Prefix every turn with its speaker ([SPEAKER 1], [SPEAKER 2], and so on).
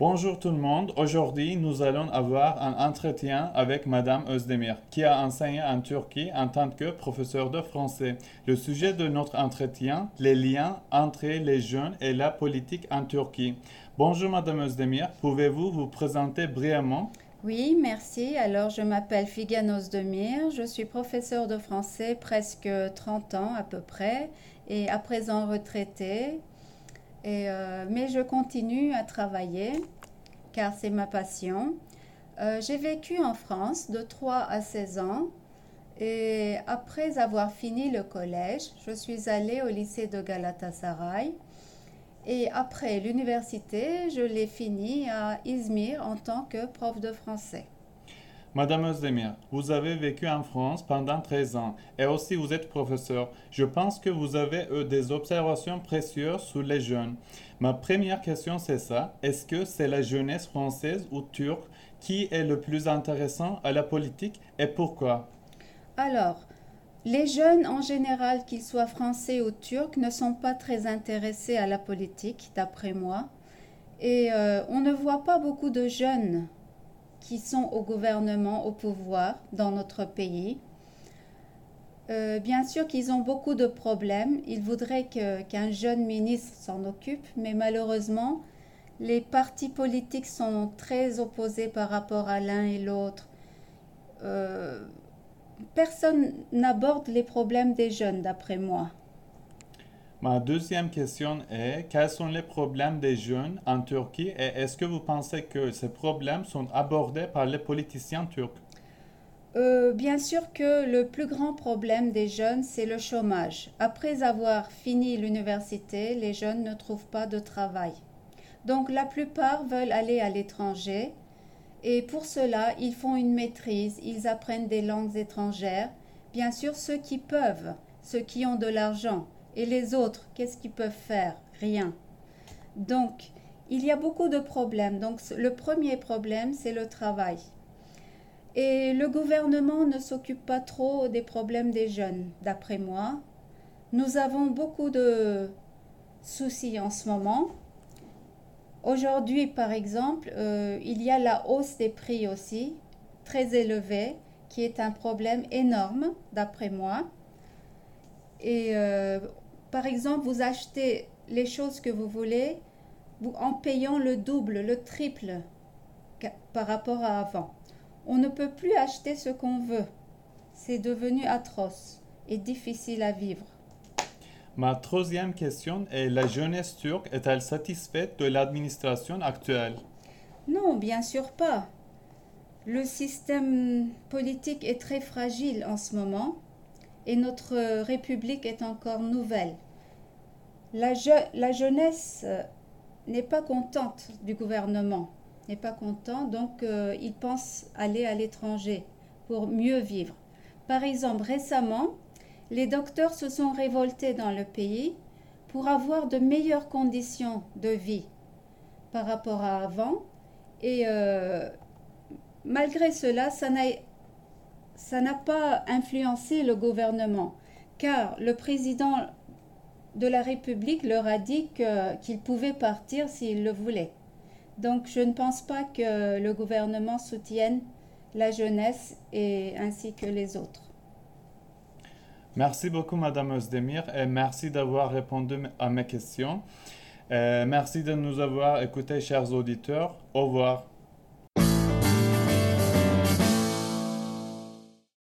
[SPEAKER 1] Bonjour tout le monde. Aujourd'hui, nous allons avoir un entretien avec Madame Özdemir, qui a enseigné en Turquie en tant que professeur de français. Le sujet de notre entretien, les liens entre les jeunes et la politique en Turquie. Bonjour Madame Özdemir, pouvez-vous vous présenter brièvement?
[SPEAKER 2] Oui, merci. Alors, je m'appelle Figan Özdemir. Je suis professeur de français presque 30 ans à peu près et à présent retraitée. Et, euh, mais je continue à travailler car c'est ma passion. Euh, j'ai vécu en France de 3 à 16 ans et après avoir fini le collège, je suis allée au lycée de Galatasaray. Et après l'université, je l'ai fini à Izmir en tant que prof de français.
[SPEAKER 1] Madame Özdemir, vous avez vécu en France pendant 13 ans et aussi vous êtes professeur. Je pense que vous avez eu des observations précieuses sur les jeunes. Ma première question c'est ça. Est-ce que c'est la jeunesse française ou turque qui est le plus intéressant à la politique et pourquoi?
[SPEAKER 2] Alors, les jeunes en général, qu'ils soient français ou turcs, ne sont pas très intéressés à la politique, d'après moi. Et euh, on ne voit pas beaucoup de jeunes qui sont au gouvernement, au pouvoir dans notre pays. Euh, bien sûr qu'ils ont beaucoup de problèmes. Ils voudraient qu'un jeune ministre s'en occupe, mais malheureusement, les partis politiques sont très opposés par rapport à l'un et l'autre. Euh, personne n'aborde les problèmes des jeunes, d'après moi.
[SPEAKER 1] Ma deuxième question est, quels sont les problèmes des jeunes en Turquie et est-ce que vous pensez que ces problèmes sont abordés par les politiciens turcs?
[SPEAKER 2] Euh, Bien sûr que le plus grand problème des jeunes, c'est le chômage. Après avoir fini l'université, les jeunes ne trouvent pas de travail. Donc la plupart veulent aller à l'étranger et pour cela, ils font une maîtrise, ils apprennent des langues étrangères. Bien sûr, ceux qui peuvent, ceux qui ont de l'argent et les autres, qu'est-ce qu'ils peuvent faire? Rien. Donc, il y a beaucoup de problèmes. Donc, le premier problème, c'est le travail. Et le gouvernement ne s'occupe pas trop des problèmes des jeunes, d'après moi. Nous avons beaucoup de soucis en ce moment. Aujourd'hui, par exemple, euh, il y a la hausse des prix aussi, très élevée, qui est un problème énorme, d'après moi. Et euh, par exemple, vous achetez les choses que vous voulez en payant le double, le triple par rapport à avant. On ne peut plus acheter ce qu'on veut. C'est devenu atroce et difficile à vivre.
[SPEAKER 1] Ma troisième question est la jeunesse turque est-elle satisfaite de l'administration actuelle?
[SPEAKER 2] Non, bien sûr pas. Le système politique est très fragile en ce moment et notre République est encore nouvelle. La, la jeunesse euh, n'est pas contente du gouvernement, n'est pas content, donc euh, il pense aller à l'étranger pour mieux vivre. Par exemple, récemment, les docteurs se sont révoltés dans le pays pour avoir de meilleures conditions de vie par rapport à avant. Et euh, malgré cela, ça n'a ça n'a pas influencé le gouvernement, car le président de la République leur a dit qu'ils pouvaient partir s'ils le voulaient. Donc je ne pense pas que le gouvernement soutienne la jeunesse et ainsi que les autres.
[SPEAKER 1] Merci beaucoup, Madame Özdemir, et merci d'avoir répondu à mes questions. Euh, merci de nous avoir écoutés, chers auditeurs. Au revoir.